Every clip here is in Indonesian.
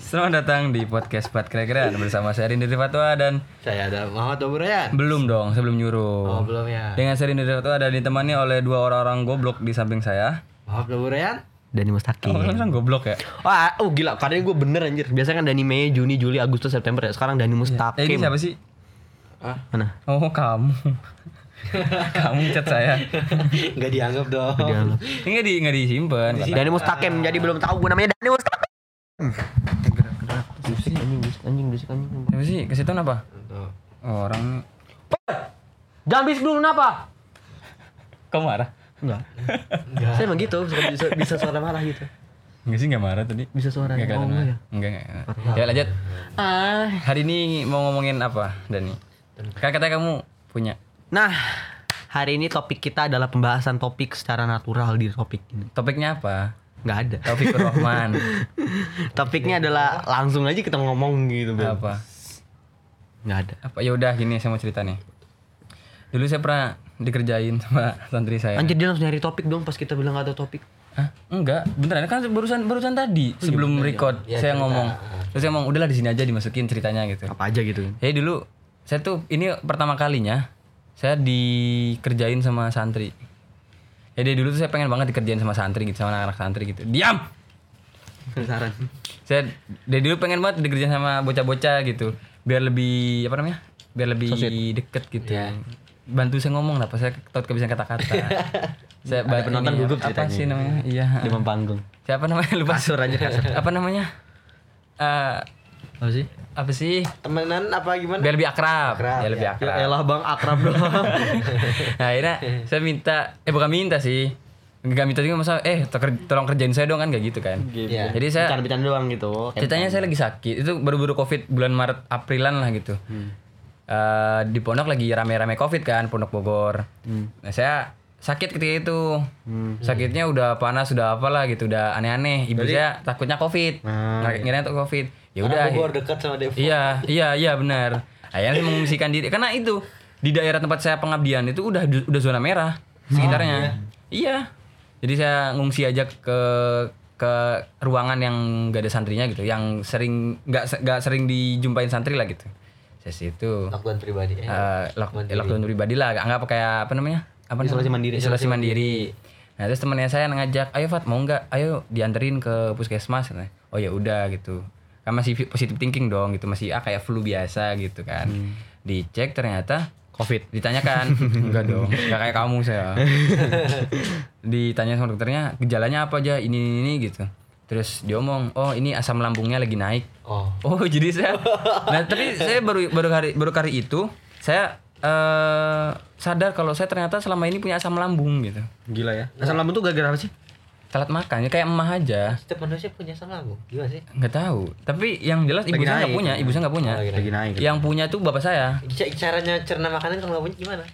Selamat datang di podcast Pat Kira-Kira bersama saya Rindu Fatwa dan Saya ada Muhammad Oburayan. belum dong, sebelum nyuruh. Oh, belum ya. Dengan saya Rindu Fatwa dan ditemani oleh dua orang-orang goblok di samping saya. Muhammad Oburayan. Dani Mustaqim. Oh, kan goblok ya? Wah, oh gila, kadang gue bener anjir. Biasanya kan Dani Mei, Juni, Juli, Agustus, September ya. Sekarang Dani Mustaqim. Eh, ini siapa sih? Ah, Mana? Oh, kamu. kamu cat saya. enggak dianggap dong. Dianggap. Ini nggak di nggak disimpan. Dani Mustaqim. Jadi belum tahu gue namanya Dani Mustaqim. Bisik anjing, bisik anjing, bisik anjing. Siapa sih? Ke situ apa? Oh, orang Jangan bisik dulu kenapa? Kamu marah? Enggak. Enggak. Saya emang gitu, suka bisa, bisa suara marah gitu. Enggak sih, enggak marah tadi. Bisa suara Enggak oh, marah. ya. Enggak, enggak. Ya, lanjut. Ah. Hari ini mau ngomongin apa, Dani? Kan katanya kamu punya. Nah, hari ini topik kita adalah pembahasan topik secara natural di topik ini. Topiknya apa? Nggak ada. Taufik Rahman. Topiknya adalah langsung aja kita ngomong gitu, Bel. apa? Nggak ada. Apa ya udah gini saya mau cerita nih. Dulu saya pernah dikerjain sama santri saya. Anjir dia langsung nyari topik dong pas kita bilang nggak ada topik. Hah? Enggak, beneran kan barusan barusan tadi sebelum record Ya, saya cerita. ngomong. Terus saya ngomong udahlah di sini aja dimasukin ceritanya gitu. Apa aja gitu. Jadi dulu saya tuh ini pertama kalinya saya dikerjain sama santri. Jadi dulu tuh saya pengen banget dikerjain sama santri gitu sama anak-anak santri gitu. Diam. Penasaran. Saya dari dulu pengen banget dikerjain sama bocah-bocah gitu. Biar lebih apa namanya? Biar lebih deket gitu. Iya. Bantu saya ngomong lah, pas saya tahu kebiasaan kata-kata. saya Ada penonton ini, gugup apa ceritanya. sih namanya? Iya. Di panggung. Siapa namanya? Lupa. Kasur aja kasur. Apa namanya? Eh Apa sih? apa sih? Temenan apa gimana? Biar lebih akrab. Akrab, ya lebih akrab. Ya elah bang akrab dong. nah akhirnya saya minta eh bukan minta sih nggak minta juga masa eh to- tolong kerjain saya dong kan kayak gitu kan Iya. jadi saya Bercanda-bercanda doang gitu. ceritanya saya lagi sakit itu baru-baru covid bulan maret aprilan lah gitu Eh, di pondok lagi rame-rame covid kan pondok bogor nah saya sakit ketika itu sakitnya udah panas udah apalah gitu udah aneh-aneh ibu saya takutnya covid Ah, Nggak ngira itu covid ya udah Bogor dekat sama Depok. Iya, iya, iya benar. Akhirnya mengungsikan diri karena itu di daerah tempat saya pengabdian itu udah udah zona merah sekitarnya. iya. Jadi saya ngungsi aja ke ke ruangan yang gak ada santrinya gitu, yang sering nggak nggak sering dijumpain santri lah gitu. Saya situ pribadi. Eh, lock, mandiri. lockdown pribadi lah, anggap kayak apa namanya? Apa Isolasi namanya? mandiri. Isolasi mandiri. Nah terus temannya saya ngajak, ayo Fat mau nggak? Ayo dianterin ke puskesmas. Oh ya udah gitu. Kan masih positive thinking dong gitu, masih ah kayak flu biasa gitu kan. Dicek ternyata COVID. Ditanyakan, enggak dong, enggak kayak kamu saya. Ditanya sama dokternya, gejalanya apa aja? Ini ini, ini gitu. Terus dia ngomong, oh ini asam lambungnya lagi naik. Oh. Oh jadi saya, nah tapi saya baru baru hari baru kali itu saya eh sadar kalau saya ternyata selama ini punya asam lambung gitu. Gila ya. Asam lambung tuh gara-gara apa sih? Telat makan, ya kayak emah aja. Setiap manusia punya asam lambung. Gimana sih? Nggak tahu. Tapi yang jelas ibu Lagi saya nggak punya, ibu saya nggak punya. Oh, lagi Lagi naik. Yang punya tuh bapak saya. C- Caranya cerna makanan kalau nggak punya gimana?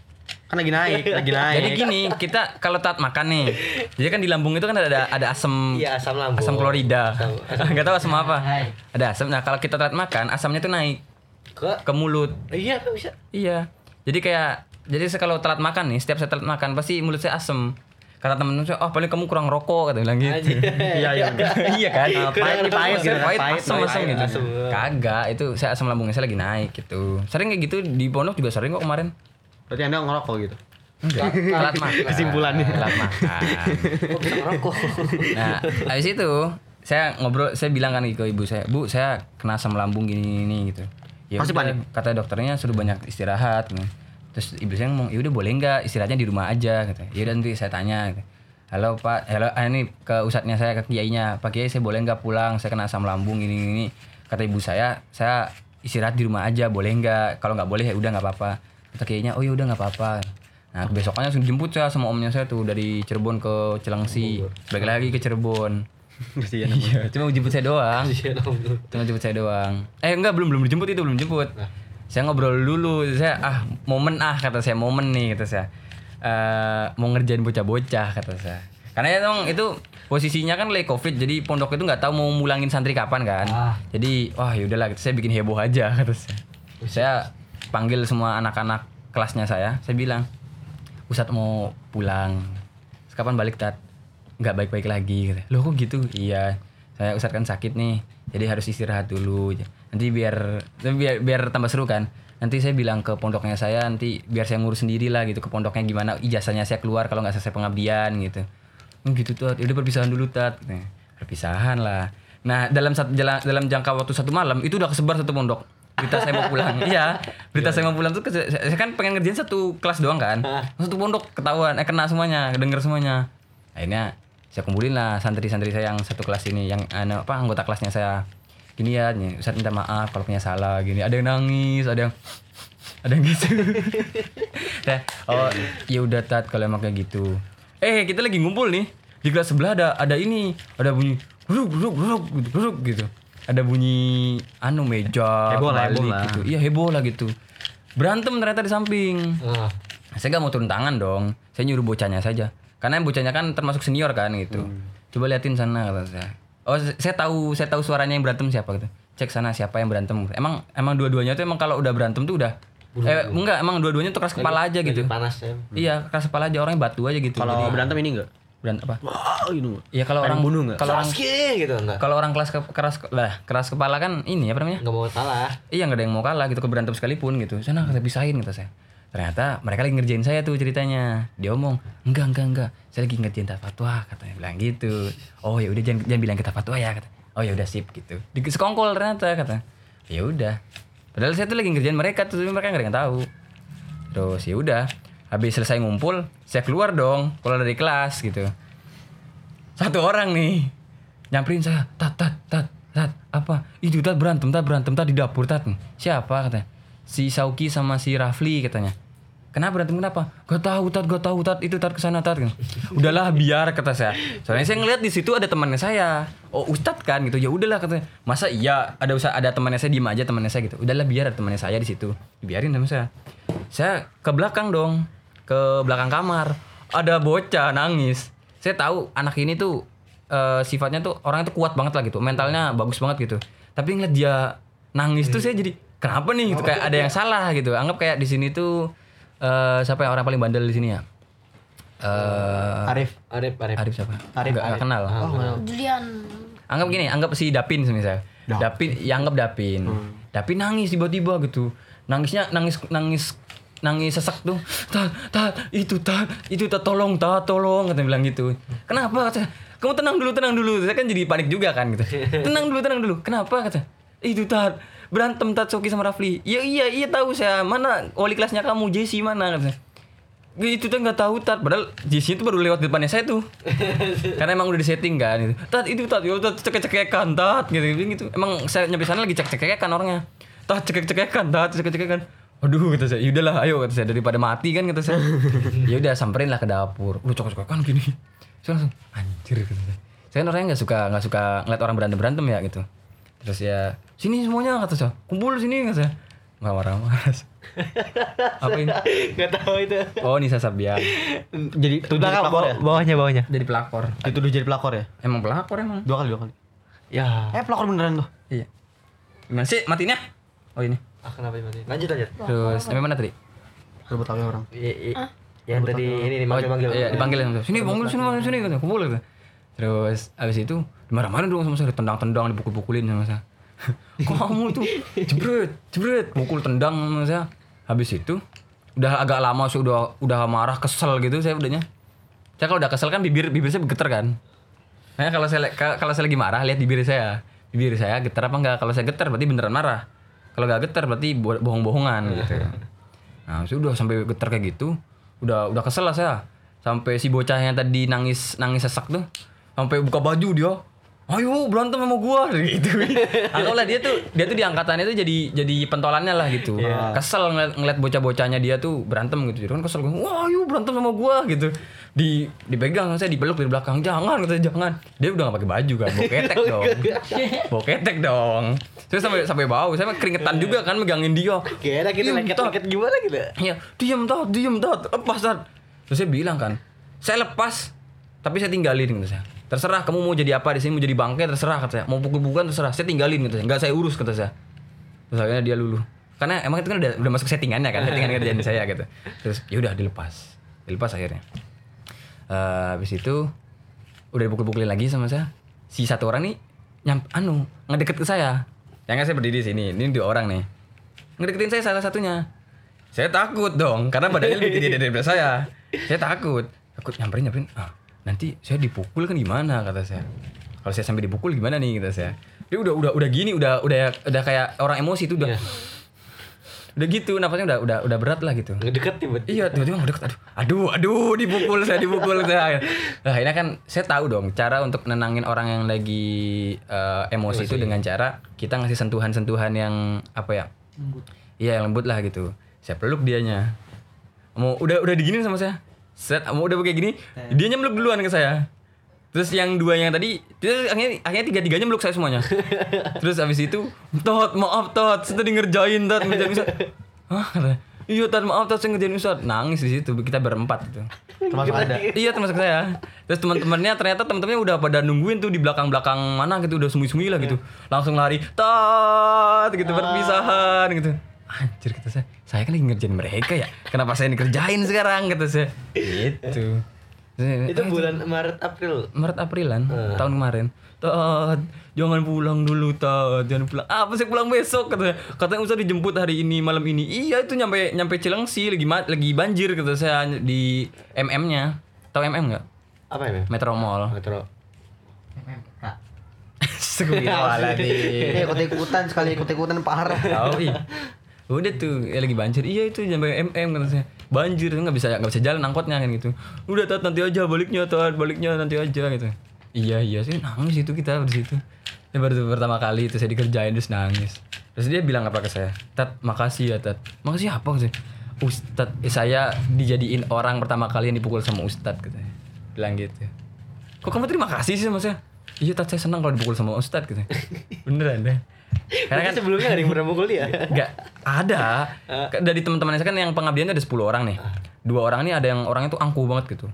Kan lagi naik, lagi naik. Jadi gini, kita kalau telat makan nih, jadi kan di lambung itu kan ada ada asam Iya asam lambung. asam klorida. Asam- asam- Nggak tahu asam apa. Ada asam. Nah kalau kita telat makan, asamnya tuh naik Ke? ke mulut. Iya kan bisa. Iya. Jadi kayak jadi kalau telat makan nih, setiap saya telat makan pasti mulut saya asem. Kata temen saya, oh paling kamu kurang rokok kata bilang gitu. Iya, iya. iya kan? Ah, pahit, pahit gitu, pahit, pahit, asem, pahit, asem gitu. Kagak, itu saya asam lambungnya saya lagi naik gitu. Sering kayak gitu di pondok juga sering kok kemarin. Berarti Anda ngerokok gitu. Enggak, telat makan. Kesimpulannya. Telat makan. Kok bisa ngerokok? Nah, habis itu saya ngobrol, saya bilang kan ke ibu saya, Bu, saya kena asam lambung gini gini gitu. Ya Pasti udah, panik. Kata dokternya suruh banyak istirahat. gitu. Terus ibu saya ngomong, ya udah boleh nggak istirahatnya di rumah aja gitu. Ya udah nanti saya tanya. Halo Pak, halo ah, ini ke ustadznya saya ke kiainya. Pak Kiai saya boleh nggak pulang? Saya kena asam lambung ini ini. Kata ibu saya, saya istirahat di rumah aja, boleh nggak? Kalau nggak boleh ya udah nggak apa-apa. Kata kiainya, oh ya udah nggak apa-apa. Nah besokannya langsung dijemput saya sama omnya saya tuh dari Cirebon ke Cilengsi, balik lagi ke Cirebon. Kasihan. Iya, cuma jemput saya doang. Cuma jemput saya doang. Eh enggak belum belum dijemput itu belum jemput. Saya ngobrol dulu. Saya ah momen ah kata saya momen nih kata saya. Eh mau ngerjain bocah-bocah kata saya. Karena ya dong itu posisinya kan lagi covid jadi pondok itu nggak tahu mau mulangin santri kapan kan. Ah. Jadi wah yaudahlah saya bikin heboh aja kata saya. Saya panggil semua anak-anak kelasnya saya. Saya bilang Ustadz mau pulang. Kapan balik tat? nggak baik-baik lagi kata. Loh kok gitu? Iya. Saya Ustadz kan sakit nih. Jadi harus istirahat dulu. Nanti biar biar biar tambah seru kan. Nanti saya bilang ke pondoknya saya nanti biar saya ngurus sendiri lah gitu ke pondoknya gimana ijazahnya saya keluar kalau nggak selesai pengabdian gitu. Oh gitu tuh, udah perpisahan dulu tat. Nah, Perpisahan lah. Nah dalam satu dalam jangka waktu satu malam itu udah kesebar satu pondok. Berita saya mau pulang. Iya, berita saya mau pulang tuh saya kan pengen ngerjain satu kelas doang kan. Satu pondok ketahuan, eh kena semuanya, denger semuanya. Akhirnya saya kumpulin lah santri-santri saya yang satu kelas ini, yang anu, apa anggota kelasnya saya. Gini ya, Ustaz minta maaf kalau punya salah gini. Ada yang nangis, ada yang ada yang gitu. Nah, oh ya udah tat kalau emang kayak gitu. Eh kita lagi ngumpul nih di kelas sebelah ada ada ini ada bunyi buruk buruk buruk gitu, buruk gitu. Ada bunyi anu meja Heboh lah, heboh lah. gitu. Iya heboh lah gitu. Berantem ternyata di samping. Ah. Saya gak mau turun tangan dong. Saya nyuruh bocahnya saja. Karena yang bocahnya kan termasuk senior kan gitu. Coba liatin sana kata saya. Oh, saya tahu, saya tahu suaranya yang berantem siapa gitu. Cek sana siapa yang berantem. Emang emang dua-duanya tuh emang kalau udah berantem tuh udah eh enggak, emang dua-duanya tuh keras kepala aja gitu. panas ya. Iya, keras kepala aja orangnya batu aja gitu. Kalau Jadi, berantem ini enggak? berantem apa? Wah, gitu. Iya kalau orang bunuh nggak? Kalau orang gitu enggak. kalau orang kelas ke- keras lah keras kepala kan ini apa namanya? Enggak mau kalah. Iya nggak ada yang mau kalah gitu ke berantem sekalipun gitu. Sana kita pisahin kata saya. Ternyata mereka lagi ngerjain saya tuh ceritanya. Dia omong, enggak enggak enggak. Saya lagi ngerjain fatwa katanya bilang gitu. Oh ya udah jangan jangan bilang kita fatwa ya kata. Oh ya udah sip gitu. Di sekongkol ternyata kata. Ya udah. Padahal saya tuh lagi ngerjain mereka tuh mereka nggak tahu. Terus ya udah. Habis selesai ngumpul, saya keluar dong, keluar dari kelas gitu. Satu orang nih nyamperin saya, tat tat tat tat apa? Itu tat berantem, tat berantem, tat di dapur tat. Siapa katanya? Si Sauki sama si Rafli katanya. Kenapa berantem kenapa? Gak tahu tat, gak tahu tat, itu tat ke sana tat. Udahlah biar kata saya. Soalnya saya ngeliat di situ ada temannya saya. Oh Ustad kan gitu. Ya udahlah katanya. Masa iya ada usah ada temannya saya diem aja temannya saya gitu. Udahlah biar ada temannya saya di situ. Biarin sama saya. Saya ke belakang dong, ke belakang kamar. Ada bocah nangis. Saya tahu anak ini tuh eh, sifatnya tuh orangnya tuh kuat banget lah gitu, mentalnya bagus banget gitu. Tapi ngeliat dia nangis tuh saya jadi kenapa nih gitu kayak ada yang salah gitu. Anggap kayak di sini tuh eh, siapa yang orang paling bandel di sini ya? Eh Arif. Arif, Arif. Arif siapa? Arif, Nggak- nggak Arif. kenal. Julian Anggap gini, anggap si Dapin misalnya. Dapin, ya anggap Dapin. Dapin nangis tiba-tiba gitu. Nangisnya nangis nangis nangis sesak tuh. Tat, tat, itu tat, itu tat tolong, tat tolong kata bilang gitu. Kenapa kata? Kamu tenang dulu, tenang dulu. Saya kan jadi panik juga kan gitu. Tenang dulu, tenang dulu. Kenapa kata? Itu tat berantem tat Soki sama Rafli. Ya iya, iya tahu saya. Mana wali kelasnya kamu, Jesse mana? Kata. itu tuh nggak tahu tat. Padahal Jesse itu baru lewat depannya saya tuh. Karena emang udah disetting kan gitu. tat itu tat. Yo tat cekek cekekan tat. Gitu gitu emang saya nyampe sana lagi cek cekekan orangnya. Tat cekek cekekan tat cekek cekekan aduh kata saya. Yaudahlah ayo kata saya. Daripada mati kan kata saya. Ya udah samperin lah ke dapur. Udah cokok cekekan gini. Saya langsung anjir kata saya. Saya kan orangnya nggak suka nggak suka ngeliat orang berantem berantem ya gitu terus ya sini semuanya kata saya kumpul sini kata saya nggak marah-marah apa ini Enggak tahu itu. Oh Nisa Sabian Jadi tuh jadi pelakor ya? bawahnya, bawahnya. Jadi pelakor Dituduh jadi pelakor ya? Emang pelakor emang Dua kali, dua kali. Ya. Eh, pelakor beneran tuh. Iya Gimana sih matinya? Oh ini Ah, kenapa mati? Lanjut lanjut. Terus sampai mana tadi? Rebut tahu orang. I- i- Yang tadi ini nih manggil-manggil. Iya dipanggil Sini panggil sini panggil sini Kumpul gitu Terus abis itu dimarah-marah dong sama saya Ditendang-tendang dipukul-pukulin sama saya. Kamu tuh jebret jebret Pukul tendang sama saya. Habis itu udah agak lama saya udah udah marah kesel gitu saya udahnya. Saya kalau udah kesel kan bibir bibir saya bergetar kan. Nah, kalau saya ka- kalau saya lagi marah lihat bibir saya. Bibir saya getar apa enggak? Kalau saya getar berarti beneran marah. Kalau nggak getar berarti bo- bohong-bohongan gitu nah sudah sampai getar kayak gitu udah udah kesel lah saya. Sampai si bocah yang tadi nangis nangis sesak tuh sampai buka baju dia. Ayo berantem sama gua. Gitu. Anggaplah dia tuh dia tuh di angkatannya tuh jadi jadi pentolannya lah gitu. Kesel ngeliat, ngeliat bocah-bocahnya dia tuh berantem gitu. Jadi kan kesel. Gua wah ayo berantem sama gua gitu. Di dipegang saya dipeluk dari belakang. Jangan kata jangan. Dia udah gak pakai baju kan? Bau ketek dong. Bau ketek dong. Terus sampai sampai bau. Saya keringetan juga kan megangin dia. Kira kita leket-leket gimana gitu. Iya, diam tat, diam tat, lepas tat. Terus saya bilang kan, saya lepas, tapi saya tinggalin gitu saya. Terserah kamu mau jadi apa di sini, mau jadi bangke terserah kata saya. Mau pukul-pukulan terserah, saya tinggalin gitu saya. Enggak saya urus kata saya. Terus akhirnya dia luluh. Karena emang itu kan udah, udah masuk settingannya kan, settingan kerjaan saya gitu. Terus ya udah dilepas. Dilepas akhirnya. Eh habis itu udah dipukul-pukulin lagi sama saya si satu orang nih nyam anu ngedeket ke saya yang kan saya berdiri di sini ini dua orang nih ngedeketin saya salah satunya saya takut dong karena badannya lebih gede daripada saya saya takut takut nyamperin nyamperin ah, nanti saya dipukul kan gimana kata saya kalau saya sampai dipukul gimana nih kata saya dia udah udah udah gini udah udah udah kayak orang emosi tuh udah udah gitu napasnya udah udah udah berat lah gitu Ngedeket tiba-tiba. Iya, tiba-tiba deket. Aduh, aduh, aduh, dipukul saya, dipukul saya. Nah, ini kan saya tahu dong cara untuk nenangin orang yang lagi eh, emosi itu dengan cara kita ngasih sentuhan-sentuhan yang apa ya? Iya, yang lembut lah gitu. Saya peluk dianya. Mau udah udah diginin sama saya. Set, mau udah kayak gini, dia meluk duluan ke saya. Terus yang dua yang tadi, terus akhirnya, akhirnya tiga tiganya meluk saya semuanya. Terus abis itu, tot maaf tot, saya tadi ngerjain tot ngerjain Ustaz. Hah? Kata, Iya tot maaf tot saya ngerjain Ustaz. Nangis di situ kita berempat itu. Termasuk ada. Iya termasuk saya. Terus teman-temannya ternyata teman-temannya udah pada nungguin tuh di belakang-belakang mana gitu udah sembunyi-sembunyi lah gitu. Langsung lari, tot gitu perpisahan gitu. Anjir kata saya, saya kan lagi ngerjain mereka ya. Kenapa saya dikerjain sekarang kata saya. Gitu. Itu bulan Maret April. Maret Aprilan tahun kemarin. Tot, jangan pulang dulu Tot, jangan pulang. Apa sih pulang besok katanya. Katanya usah dijemput hari ini malam ini. Iya itu nyampe nyampe Cilengsi lagi ma- lagi banjir kata saya di MM-nya. Tahu MM nggak? Apa ini? Metro Mall. Metro. Eh, ikut ikutan sekali ikut ikutan parah. Tahu iya. Udah tuh ya lagi banjir. Iya itu nyampe MM kata saya. Banjir nggak bisa nggak bisa jalan angkotnya kan gitu. Udah tat nanti aja baliknya tat baliknya nanti aja gitu. Iya iya sih nangis itu kita di situ. Ini baru tuh pertama kali itu saya dikerjain terus nangis. Terus dia bilang apa ke saya? Tat makasih ya tat. Makasih apa sih? Ustad saya dijadiin orang pertama kali yang dipukul sama Ustad katanya. Bilang gitu. Kok kamu terima kasih sih sama saya? Iya tat saya senang kalau dipukul sama Ustad gitu. Beneran deh. Karena kan sebelumnya ada yang pernah mukul dia. Enggak ada. Kan Dari teman-teman saya kan yang pengabdiannya ada 10 orang nih. Dua orang ini ada yang orangnya tuh angkuh banget gitu.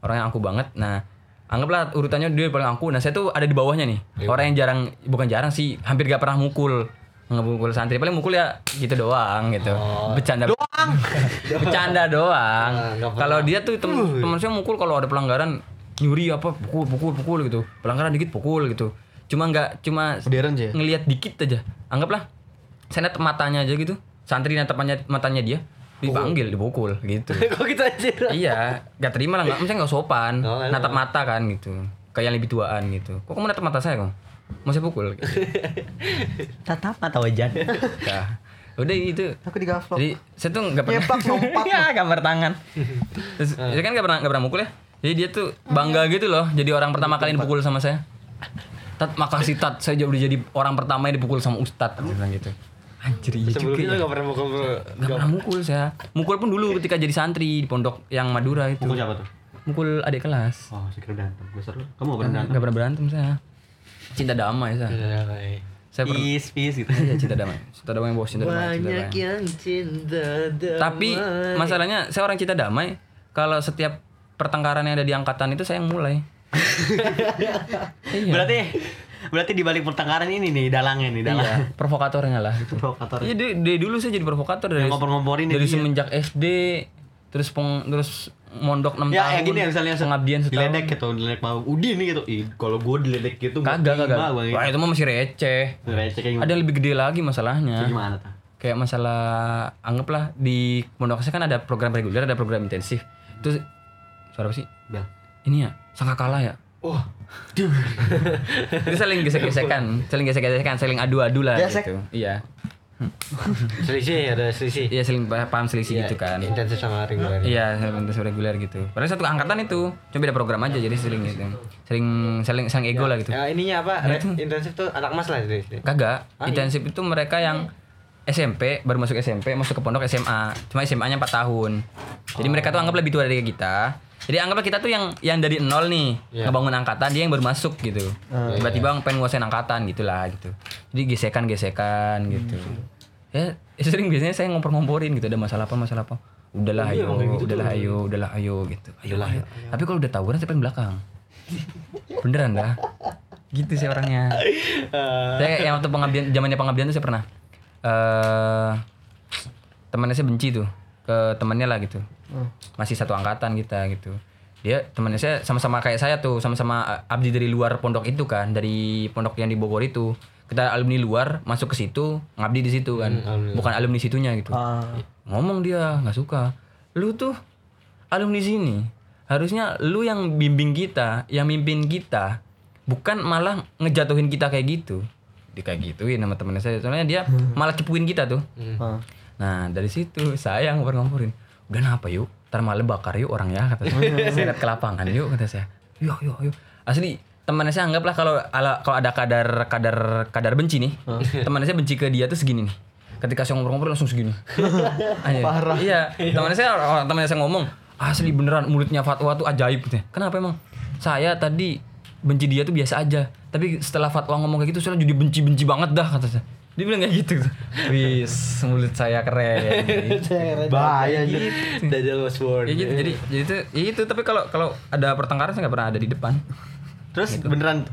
Orang yang angkuh banget. Nah, anggaplah urutannya dia paling angkuh. Nah, saya tuh ada di bawahnya nih. Orang yang jarang bukan jarang sih, hampir gak pernah mukul. Ngebukul santri paling mukul ya gitu doang gitu. Bercanda doang. Bercanda doang. Ah, nggak Kalau dia tuh tem teman saya mukul kalau ada pelanggaran nyuri apa pukul pukul pukul gitu. Pelanggaran dikit pukul gitu. Cuma nggak cuma Modern sih. ya? ngelihat dikit aja. Anggaplah saya natap matanya aja gitu. Santri natapannya matanya dia dipanggil, dipukul gitu. Kok gitu aja? iya, gak terima lah, nggak, misalnya nggak sopan, Oh, enak. natap mata kan gitu, kayak yang lebih tuaan gitu. Kok kamu natap mata saya kok? Mau saya pukul? Gitu. Tatap mata wajan. Nah, udah itu. Aku digaflok. Jadi saya tuh nggak pernah. Nyepak, lompat. ya, gambar tangan. Terus saya kan nggak pernah nggak pernah mukul ya. Jadi dia tuh bangga gitu loh, jadi orang pertama kali dipukul sama saya. Tat, makasih Tat, saya udah jadi orang pertama yang dipukul sama Ustadz, dia bilang gitu. Anjir iya juga Sebelumnya ya. gak pernah mukul Gak pernah mukul saya. Mukul pun dulu ketika jadi santri di pondok yang Madura itu. Mukul siapa tuh? Mukul adik kelas. Oh, saya kira berantem. Besar lu. Kamu gak pernah berantem? Gak pernah berantem saya. Cinta damai saya. Saya pernah. Peace, peace gitu. Iya cinta damai. Cinta damai bos, cinta damai. Cinta Banyak damai. yang cinta damai. Tapi masalahnya saya orang cinta damai. Kalau setiap pertengkaran yang ada di angkatan itu saya yang mulai. Iya. Berarti berarti di balik pertengkaran ini nih dalangnya nih, dalang. Iya, provokatornya lah. Gitu. Provokator. Iya dari, dari dulu saya jadi provokator dari ngompor-ngomporin dari dia. semenjak SD terus peng, terus mondok 6 Ya, tahun. yang gini ya misalnya pengabdian setahun. diledek gitu, diledek mau Udin nih gitu. Ih, kalau gue diledek gitu gua Kagak kagak. gua gitu. Wah, itu mah masih receh. Receh kayak gimana? Ada yang lebih gede lagi masalahnya. Kayak gimana tuh? Kayak masalah anggaplah di pondok saya kan ada program reguler, ada program intensif. Itu suara apa sih? Bel. Ini ya, sangka kalah ya. Wah, Itu saling gesek-gesekan, saling gesek-gesekan, saling adu-adu lah Gesek? gitu. Iya. selisih ada selisih. Iya, saling paham selisih Iya, gitu kan. Intensif sama reguler. Iya, intensif reguler gitu. Padahal satu angkatan itu, cuma beda program aja jadi sering gitu. Sering saling saling ego lah gitu. Ya ininya apa? Re- intensif tuh anak mas lah itu. Kagak, intensif itu mereka yang SMP baru masuk SMP masuk ke pondok SMA cuma SMA-nya 4 tahun jadi mereka tuh anggap lebih tua dari kita jadi anggaplah kita tuh yang yang dari nol nih Iya. ngebangun angkatan dia yang baru masuk gitu tiba-tiba pengen nguasain angkatan gitulah gitu. Jadi gesekan-gesekan gitu. Ya sering biasanya saya ngompor-ngomporin gitu ada masalah apa masalah apa. Udahlah ayo udahlah ayo udahlah ayo gitu. Ayo, ayo. tapi kalau udah tawuran saya pengen belakang. Beneran dah gitu sih orangnya. Saya yang waktu pengabdian zamannya pengabdian tuh saya pernah eh temannya saya benci tuh ke temannya lah gitu. Masih satu angkatan kita gitu. Dia temannya saya sama-sama kayak saya tuh sama-sama abdi dari luar pondok itu kan dari pondok yang di Bogor itu. Kita alumni luar masuk ke situ ngabdi di situ kan. Alumni. Bukan alumni situnya gitu. Ah. ngomong dia nggak suka. Lu tuh alumni sini harusnya lu yang bimbing kita yang mimpin kita bukan malah ngejatuhin kita kayak gitu. Di kayak gituin sama temennya saya. Soalnya dia malah cepuin kita tuh. Ah. Nah dari situ saya ngompor-ngomporin udah kenapa yuk? Ntar malam bakar yuk orang ya kata saya. Saya ke lapangan yuk kata saya. Yuk yuk yuk. Asli temannya saya anggaplah kalau ala- kalau ada kadar kadar kadar benci nih temannya saya benci ke dia tuh segini nih. Ketika saya ngobrol-ngobrol langsung segini. Parah. Iya, teman saya orang teman saya ngomong, asli beneran mulutnya fatwa tuh ajaib gitu. Kenapa emang? Saya tadi benci dia tuh biasa aja, tapi setelah fatwa ngomong kayak gitu saya jadi benci-benci banget dah kata saya. Dia bilang kayak gitu. Wis, mulut saya keren. Bahaya nih. Dajjal was born. ya gitu, jadi jadi itu ya itu tapi kalau kalau ada pertengkaran saya nggak pernah ada di depan. Terus beneran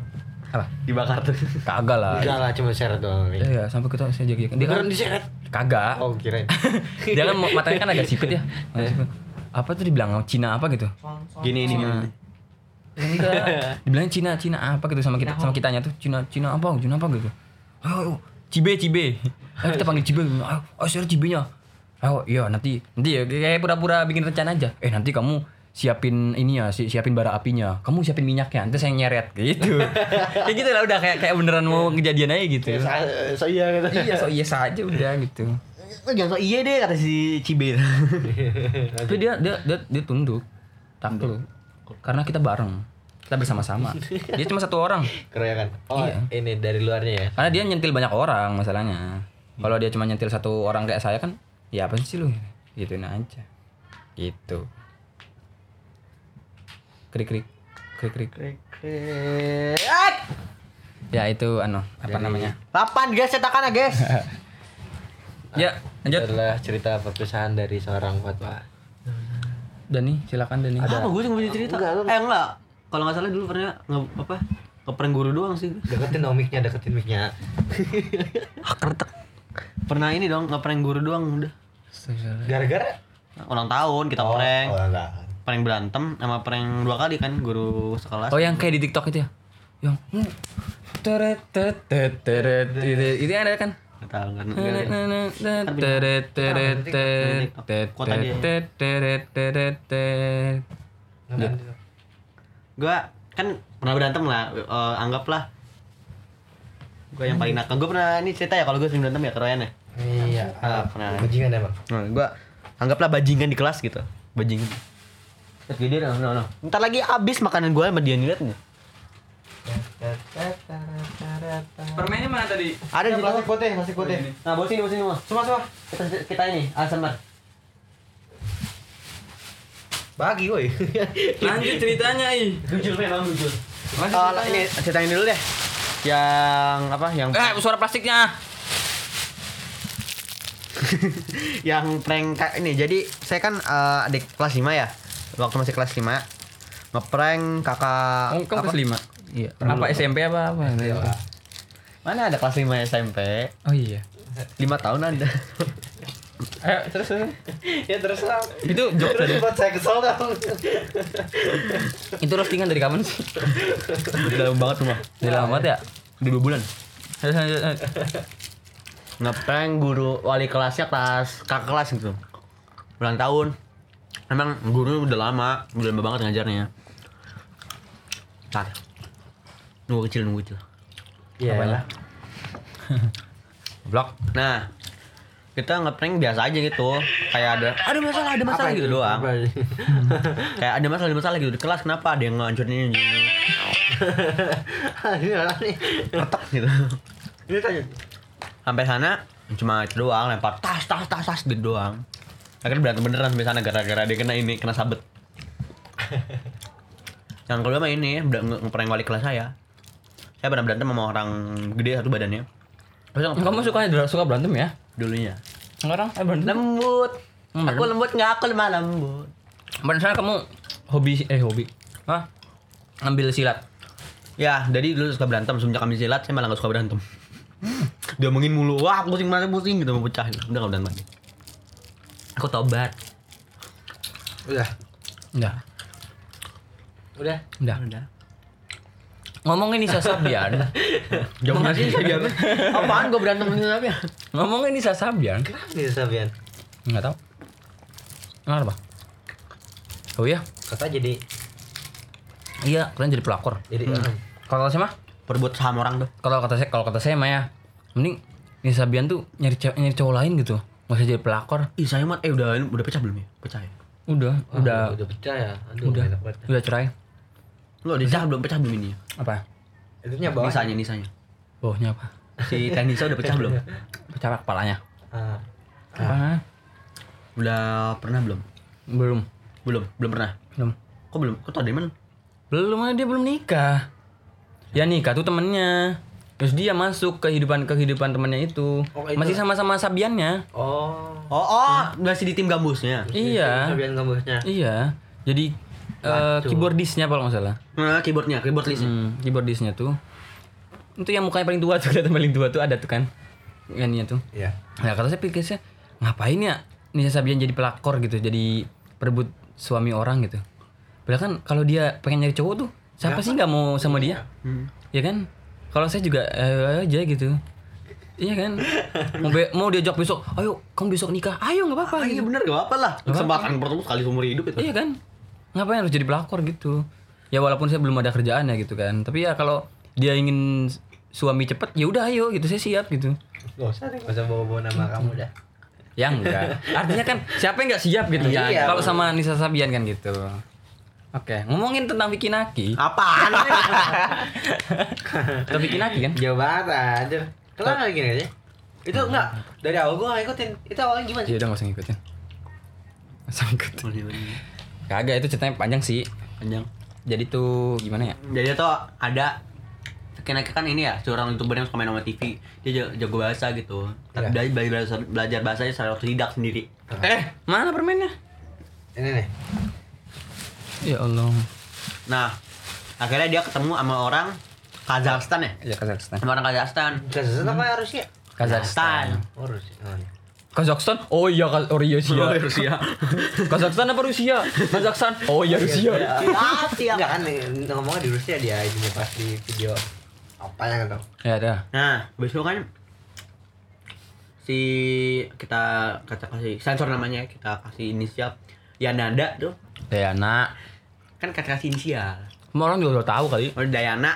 Apa? dibakar tuh. Kagak lah. Enggak lah cuma seret doang. Ya, ya, sampai kita saya jaga Dia kan diseret. kagak. Oh kirain. Dia kan matanya kan agak sipit ya. Sipit. Apa tuh dibilang Cina apa gitu? Gini ini. Cina. Enggak. Dibilangnya Cina, Cina apa gitu sama kita sama kitanya tuh Cina, Cina apa, Cina apa gitu. Ayo, ayo, Cibe, Cibe. Ayo kita panggil Cibe. Ayo, ayo share Cibenya. Ayo, iya nanti nanti ya kayak pura-pura bikin rencana aja. Eh nanti kamu siapin ini ya, si- siapin bara apinya. Kamu siapin minyaknya, nanti saya nyeret gitu. kayak gitu lah udah kayak kayak beneran mau kejadian aja gitu. So iya gitu. iya, so iya saja udah gitu. Jangan so iya deh kata si Cibe. Tapi dia dia dia, dia tunduk. Takluk. Karena kita bareng. Kita bersama-sama. Dia cuma satu orang. Keroyokan. Oh Iya. ini dari luarnya ya. Karena dia nyentil banyak orang masalahnya. Kalau dia cuma nyentil satu orang kayak saya kan, ya apa sih lu? Gituin aja. Gitu. Krik krik krik krik. Ya itu anu apa namanya? Lapan guys cetakan ya guys. Ya lanjut. Adalah cerita perpisahan dari seorang fatwa. Dani silakan Dani. Apa gue sih punya cerita? Eh enggak. Kalau nggak salah dulu pernah nge apa ngeprank guru doang sih. Deketin dong mic-nya, deketin mic-nya. Ah kertek. Pernah ini dong ngeprank guru doang udah. Gara-gara Ulang tahun kita prank. Oh, enggak. Prank berantem sama prank dua kali kan guru sekelas. Oh yang kayak di TikTok itu ya? Yang hmm, teret teret teret teret itu ada kan? Nggak tahu kan. Teret teret teret teret Kota dia. teret Gua kan pernah berantem lah. eh, anggaplah gue yang paling nakal. Gue pernah ini cerita ya kalau gue sering berantem ya keroyan ya. Iya. Ah, pernah. Bajingan emang. Nah, gua anggaplah bajingan di kelas gitu. Bajingan. Terus gini no, no, no. Ntar lagi habis makanan gua sama dia lihat nih. Permennya mana tadi? Ada di plastik putih, plastik putih. Nah, bawa sini, bawa sini, Mas. Semua semua. Kita, kita ini, ASMR. Bagi woi. Lanjut ceritanya ih. Jujur memang jujur. Lanjut ceritanya. ini ceritain dulu deh. Yang apa? Yang Eh, suara plastiknya. yang prank kayak ini. Jadi, saya kan eh, adik kelas 5 ya. Waktu masih kelas 5 ngeprank kakak Oh, kamu kelas lima. Iya. Apa SMP apa apa? Mana ada kelas 5 SMP? Oh iya. 5 tahun ada. Ayo terus. ya terus lah. Itu jok Terus tadi. buat saya kesel dong. Itu roastingan dari kapan sih? Dalam banget rumah. Dari lama banget ya? Udah 2 bulan. Ngeprank guru wali kelasnya kelas kakak kelas gitu ulang tahun emang guru udah lama udah lama banget ngajarnya Ntar nunggu kecil nunggu kecil Iya lah. Blok. nah kita ngeprank biasa aja gitu. Kayak ada ada masalah ada masalah gitu doang. Kayak ada masalah ada masalah gitu. Di kelas kenapa ada yang ngancurin ini Ini orang nih. retak gitu. Ini tanya. sampai sana cuma itu doang lempar tas tas tas tas gitu doang. Akhirnya berantem beneran sampai sana gara-gara dia kena ini kena sabet. Yang kedua mah ini ngeprank wali kelas saya. Saya pernah berantem sama orang gede satu badannya. Terus Kamu suka suka berantem ya? Dulunya Sekarang eh berantem. lembut Hmm, aku lembut nggak aku lemah lembut Beneran kamu hobi eh hobi. Hah? Ambil silat. ya jadi dulu suka berantem semenjak kami silat saya malah gak suka berantem dia ngomongin mulu wah pusing mana pusing gitu mau pecah udah gak berantem lagi aku tobat Udah. Enggak. Udah. Udah. Udah. Ngomongin Nisa Sabian. Jauh banget sih Sabian. Apaan gue berantem dengan Sabian? Ngomongin Nisa Sabian. Kenapa nih Sabian? Enggak tahu. Kenapa? Oh iya, Kata jadi iya kalian jadi pelakor. jadi Hmm. orang. Kalau kata saya mah, Perebut saham orang tuh. kalau kata saya, kalau kata saya mah ya, mending Nisa Sabian tuh nyari cewek, nyari cowok lain gitu. Gak usah jadi pelakor. Ih saya mah eh udah udah pecah belum ya? Pecah ya? Udah, Ah, udah, udah pecah ya. Aduh, udah, udah cerai. Lu udah pecah belum? Pecah belum ini? Apa? Itunya bawah. Nisanya, nisanya. Bawahnya apa? Si Teh Nisa udah pecah belum? Pecah kepalanya. Ah. Apa? Udah pernah belum? Belum, Belum, belum pernah. belum. Kok belum? Kok tau dari mana? Belum, dia belum nikah. Ya nikah tuh temennya. Terus dia masuk ke kehidupan kehidupan temennya itu. Oh, itu. Masih sama-sama Sabiannya. Oh. Oh, oh, masih di tim gambusnya. Iya. Sabian gambusnya. Iya. Jadi eh Waduh. keyboardisnya kalau nggak salah. Nah, keyboardnya, keyboard listnya. Hmm, keyboardisnya tuh. Itu yang mukanya paling tua tuh, kelihatan paling tua tuh ada tuh kan. Ininya tuh. Iya. Nah, kata saya pikir saya ngapain ya Nisa Sabian jadi pelakor gitu, jadi perebut suami orang gitu. Padahal kan kalau dia pengen nyari cowok tuh, siapa sih nggak mau sama dia? Hmm. Ya kan? Kalau saya juga eh, aja gitu. Iya kan? Mau be- mau diajak besok, ayo kamu besok nikah. Ayo nggak apa-apa. Ah, iya gitu. bener gak apa lah. Kesempatan bertemu sekali seumur hidup itu. Iya kan? Ngapain harus jadi pelakor gitu? Ya walaupun saya belum ada kerjaan ya gitu kan. Tapi ya kalau dia ingin suami cepet, ya udah ayo gitu saya siap gitu. Gak usah deh. Gak usah bawa-bawa nama kamu dah. Ya enggak. Artinya kan siapa yang nggak siap gitu kan? Iya, Kalau sama Nisa Sabian kan gitu. Oke, ngomongin tentang Vicky Naki. Apaan? Atau Vicky Naki kan? Jauh banget anjir. Kenapa lagi gini aja? Itu enggak dari awal gua gak ikutin. Itu awalnya gimana Ya sih? udah nggak usah ngikutin. Nggak usah ngikutin. Kagak itu ceritanya panjang sih. Panjang. Jadi tuh gimana ya? Jadi tuh ada Kena kan ini ya, seorang youtuber yang suka main sama TV Dia jago, jago bahasa gitu Iya. Belajar, belajar, belajar bahasanya secara otodidak sendiri Eh, mana permennya? Ini nih. Ya Allah. Nah, akhirnya dia ketemu sama orang Kazakhstan ya? Ya Kazakhstan. Sama orang Kazakhstan Kazakhstan apa Rusia? Kazakhstan. Oh Rusia. Oh, iya. Kazakhstan? Oh iya, oh iya Rusia. Rusia Kazakhstan apa Rusia? Kazakhstan. Oh iya Rusia. Enggak kan ngomongnya di Rusia dia ini pas di video apa yang tahu. Ya ada. Nah, besok kan si kita kata kasih sensor namanya kita kasih inisial Yanada tuh Dayana. kan kata kasih inisial Semua orang juga udah tahu kali. oh Dayana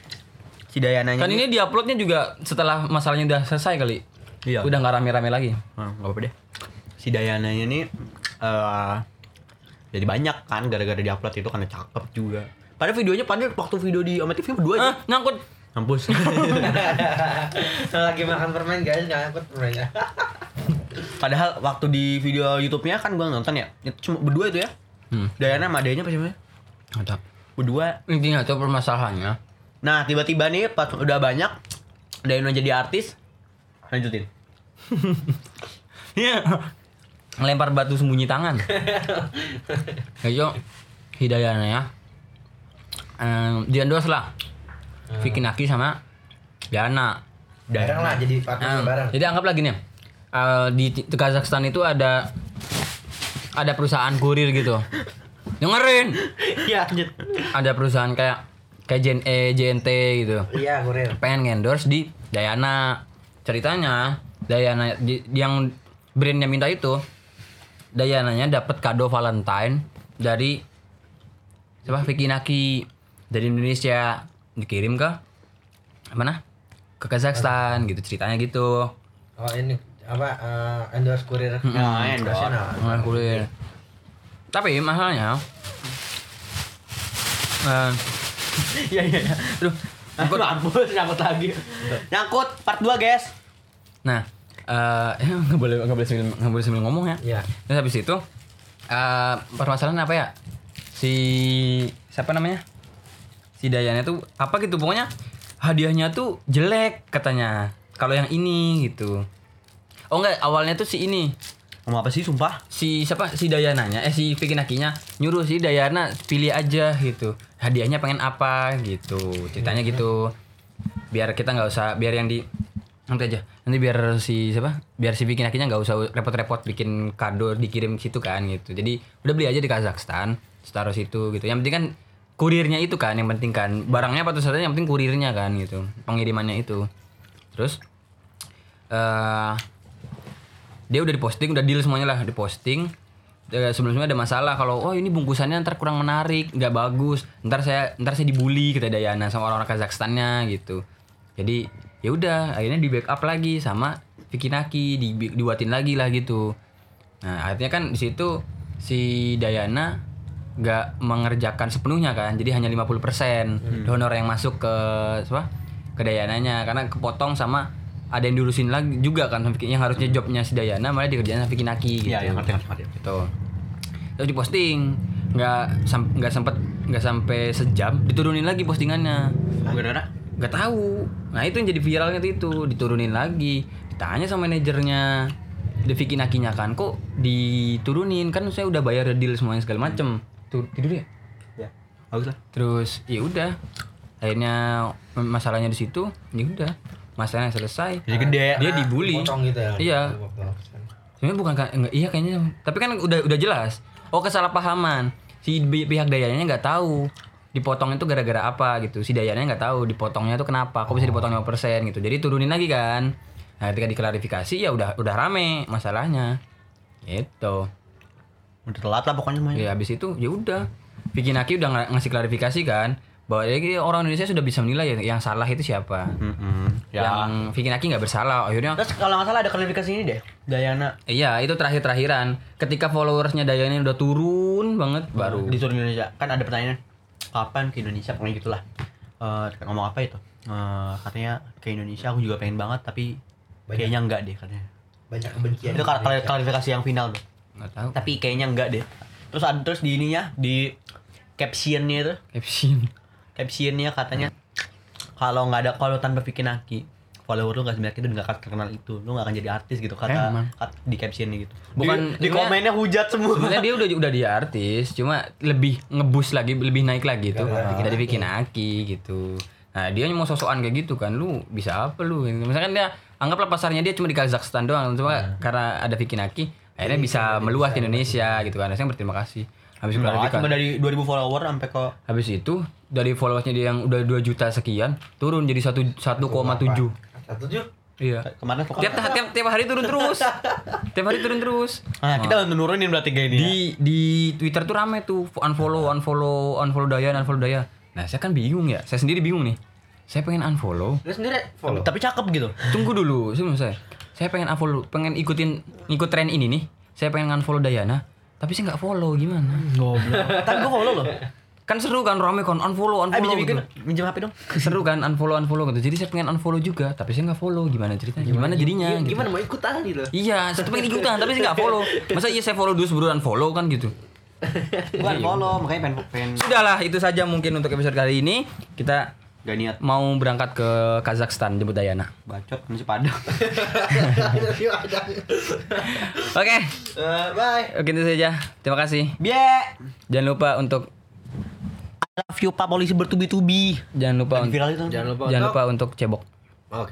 si Dayananya Kan ini diuploadnya juga setelah masalahnya udah selesai kali. Iya. Udah nggak rame-rame lagi. Oh, nggak apa-apa deh. Si Dayananya ini eh jadi banyak kan gara-gara diupload itu karena cakep juga. Padahal videonya padahal waktu video di Oma TV berdua aja. Ah, nyangkut. Mampus. Lagi makan permen guys, jangan ikut permennya. padahal waktu di video YouTube-nya kan gua nonton ya. Itu cuma berdua itu ya. Hmm. Dayana sama adanya apa sih? Ada. Berdua. Intinya tuh permasalahannya. Nah, tiba-tiba nih pas udah banyak Dayana jadi artis. Lanjutin. Iya. Ngelempar batu sembunyi tangan. Ayo, hidayahnya ya. Um, di endorse lah. Vicky Naki sama Diana. Bareng lah jadi partner Nah, bareng. jadi anggap lagi nih. eh, di di Kazakhstan itu ada ada perusahaan kurir gitu. Dengerin. Iya, lanjut. Ada perusahaan kayak kayak Jen E, JNT gitu. Iya, kurir. Pengen endorse di Dayana. Ceritanya Dayana di- yang brandnya minta itu Dayananya dapat kado Valentine dari siapa Vicky Naki dari Indonesia dikirim ke mana ke Kazakhstan gitu ceritanya gitu Oh, ini apa eh, endorse kurir. Nah, endorse. Nah, kurir. Tapi masalahnya eh, Iya iya iya. aduh, Nyangkut mampus, nyangkut lagi. Nyangkut part 2, guys. nah eh nggak boleh nggak boleh sambil nggak boleh sambil ngomong ya Iya. Terus habis itu eh permasalahan apa ya? Si siapa namanya? Si Dayana tuh apa gitu pokoknya hadiahnya tuh jelek katanya. Kalau yang ini gitu. Oh enggak, awalnya tuh si ini Ngomong apa sih sumpah? si siapa? Si Dayananya. Eh si Vicky Nakinya nyuruh si Dayana pilih aja gitu. Hadiahnya pengen apa gitu. Ceritanya gitu. Biar kita nggak usah biar yang di nanti aja. Nanti biar si siapa? Biar si Vicky Nakinya nggak usah repot-repot bikin kado dikirim situ kan gitu. Jadi udah beli aja di Kazakhstan. Taruh situ gitu. Yang penting kan kurirnya itu kan yang penting kan. Barangnya apa tuh yang penting kurirnya kan gitu. Pengirimannya itu. Terus eh dia udah diposting udah deal semuanya lah diposting. Eh, sebelumnya ada masalah kalau oh ini bungkusannya ntar kurang menarik nggak bagus. Ntar saya ntar saya dibully kata Dayana sama orang-orang Kazakhstannya gitu. Jadi ya udah akhirnya di backup lagi sama Vicky Naki di, dibuatin lagi lah gitu. Nah akhirnya kan di situ si Dayana nggak mengerjakan sepenuhnya kan jadi hanya 50% donor yang masuk ke apa ke Dayananya karena kepotong sama ada yang diurusin lagi juga kan yang harusnya jobnya si Dayana malah dikerjain sama Vicky Naki gitu. Iya, yang ngerti ngerti gitu. Terus diposting nggak sam- nggak sempet nggak sampai sejam diturunin lagi postingannya. Gara-gara nggak tahu. Nah itu yang jadi viralnya tuh itu diturunin lagi. Ditanya sama manajernya di Vicky Nakinya kan kok diturunin? Kan saya udah bayar deal semuanya segala macem. Tuh tidur ya? Ya bagus lah. terus ya udah. Akhirnya masalahnya di situ ya udah masalahnya selesai Jadi gede. dia dibully gitu ya. Iya. Sebenarnya bukan ka- enggak, iya kayaknya tapi kan udah udah jelas. Oh kesalahpahaman. Si pihak dayanya nggak tahu dipotong itu gara-gara apa gitu. Si dayanya nggak tahu dipotongnya itu kenapa. Kok bisa dipotong 5% gitu. Jadi turunin lagi kan. Nah, ketika diklarifikasi ya udah udah rame masalahnya. Gitu. Udah telat lah pokoknya main. Ya habis itu ya udah. Vicky Naki udah ng- ngasih klarifikasi kan bahwa ya, orang Indonesia sudah bisa menilai ya, yang salah itu siapa. Mm-mm. Ya. Yang Vicky Naki nggak bersalah. Akhirnya Terus kalau nggak salah ada klarifikasi ini deh. Dayana Iya, itu terakhir-terakhiran. Ketika followersnya Dayana udah turun banget, baru di turun Indonesia. Kan ada pertanyaan kapan ke Indonesia pokoknya gitulah. Eh ngomong apa itu? Eh katanya ke Indonesia aku juga pengen banget tapi kayaknya enggak deh katanya. Banyak kebencian. Itu kal- kal- klarifikasi yang final tuh. nggak tahu. Tapi kayaknya enggak deh. Terus ada terus di ininya di captionnya itu Caption. Captionnya katanya kalau nggak ada kalau tanpa bikin aki follower lu nggak sebanyak itu nggak akan terkenal itu lu nggak akan jadi artis gitu kata, Emang. kata di captionnya gitu Bukan- di, di komennya hujat semua Sebenarnya dia udah udah dia artis, cuma lebih ngebus lagi, lebih naik lagi tuh Gara-gara bikin dari Aki. bikin Aki gitu. Nah dia mau sosokan kayak gitu kan, lu bisa apa lu? Misalkan dia anggaplah pasarnya dia cuma di Kazakhstan doang, cuma karena ada bikin Aki, akhirnya bisa meluas ke Indonesia gitu kan. Saya berterima kasih. Habis cuma dari 2000 follower sampai ke Habis itu dari followersnya dia yang udah 2 juta sekian turun jadi 1 1,7. Satu tujuh. Iya. kemarin pokoknya Tiap, tiap tiap hari turun terus. tiap hari turun terus. nah, kita nurunin berarti kayak ini ya. Di di Twitter tuh rame tuh unfollow unfollow unfollow Daya unfollow Daya. Nah, saya kan bingung ya. Saya sendiri bingung nih. Saya pengen unfollow. Lu sendiri follow. tapi cakep gitu Tunggu dulu, sebelum saya. Saya pengen unfollow, pengen ikutin ikut tren ini nih. Saya pengen unfollow Dayana, tapi saya nggak follow gimana? goblok tapi gua follow loh Kan seru kan rame kan unfollow Ayo unfollow. minjem gitu. minjem HP dong Seru kan unfollow unfollow gitu. Jadi saya pengen unfollow juga, tapi saya nggak follow. Gimana ceritanya? Gimana, jadinya? gitu. Gimana mau ikutan gitu? Iya, saya pengen ikutan, tapi saya nggak follow. Masa iya saya follow dulu sebelum unfollow kan gitu? bukan follow makanya pengen pengen Sudahlah, itu saja mungkin untuk episode kali ini. Kita gak niat mau berangkat ke Kazakhstan jemput Dayana. bacot masih padang Oke, Eh, bye. oke itu saja. Terima kasih. Bie Jangan lupa untuk love you pak polisi bertubi-tubi jangan lupa untuk viral itu Jangan lupa jangan lupa untuk cebok. Oke.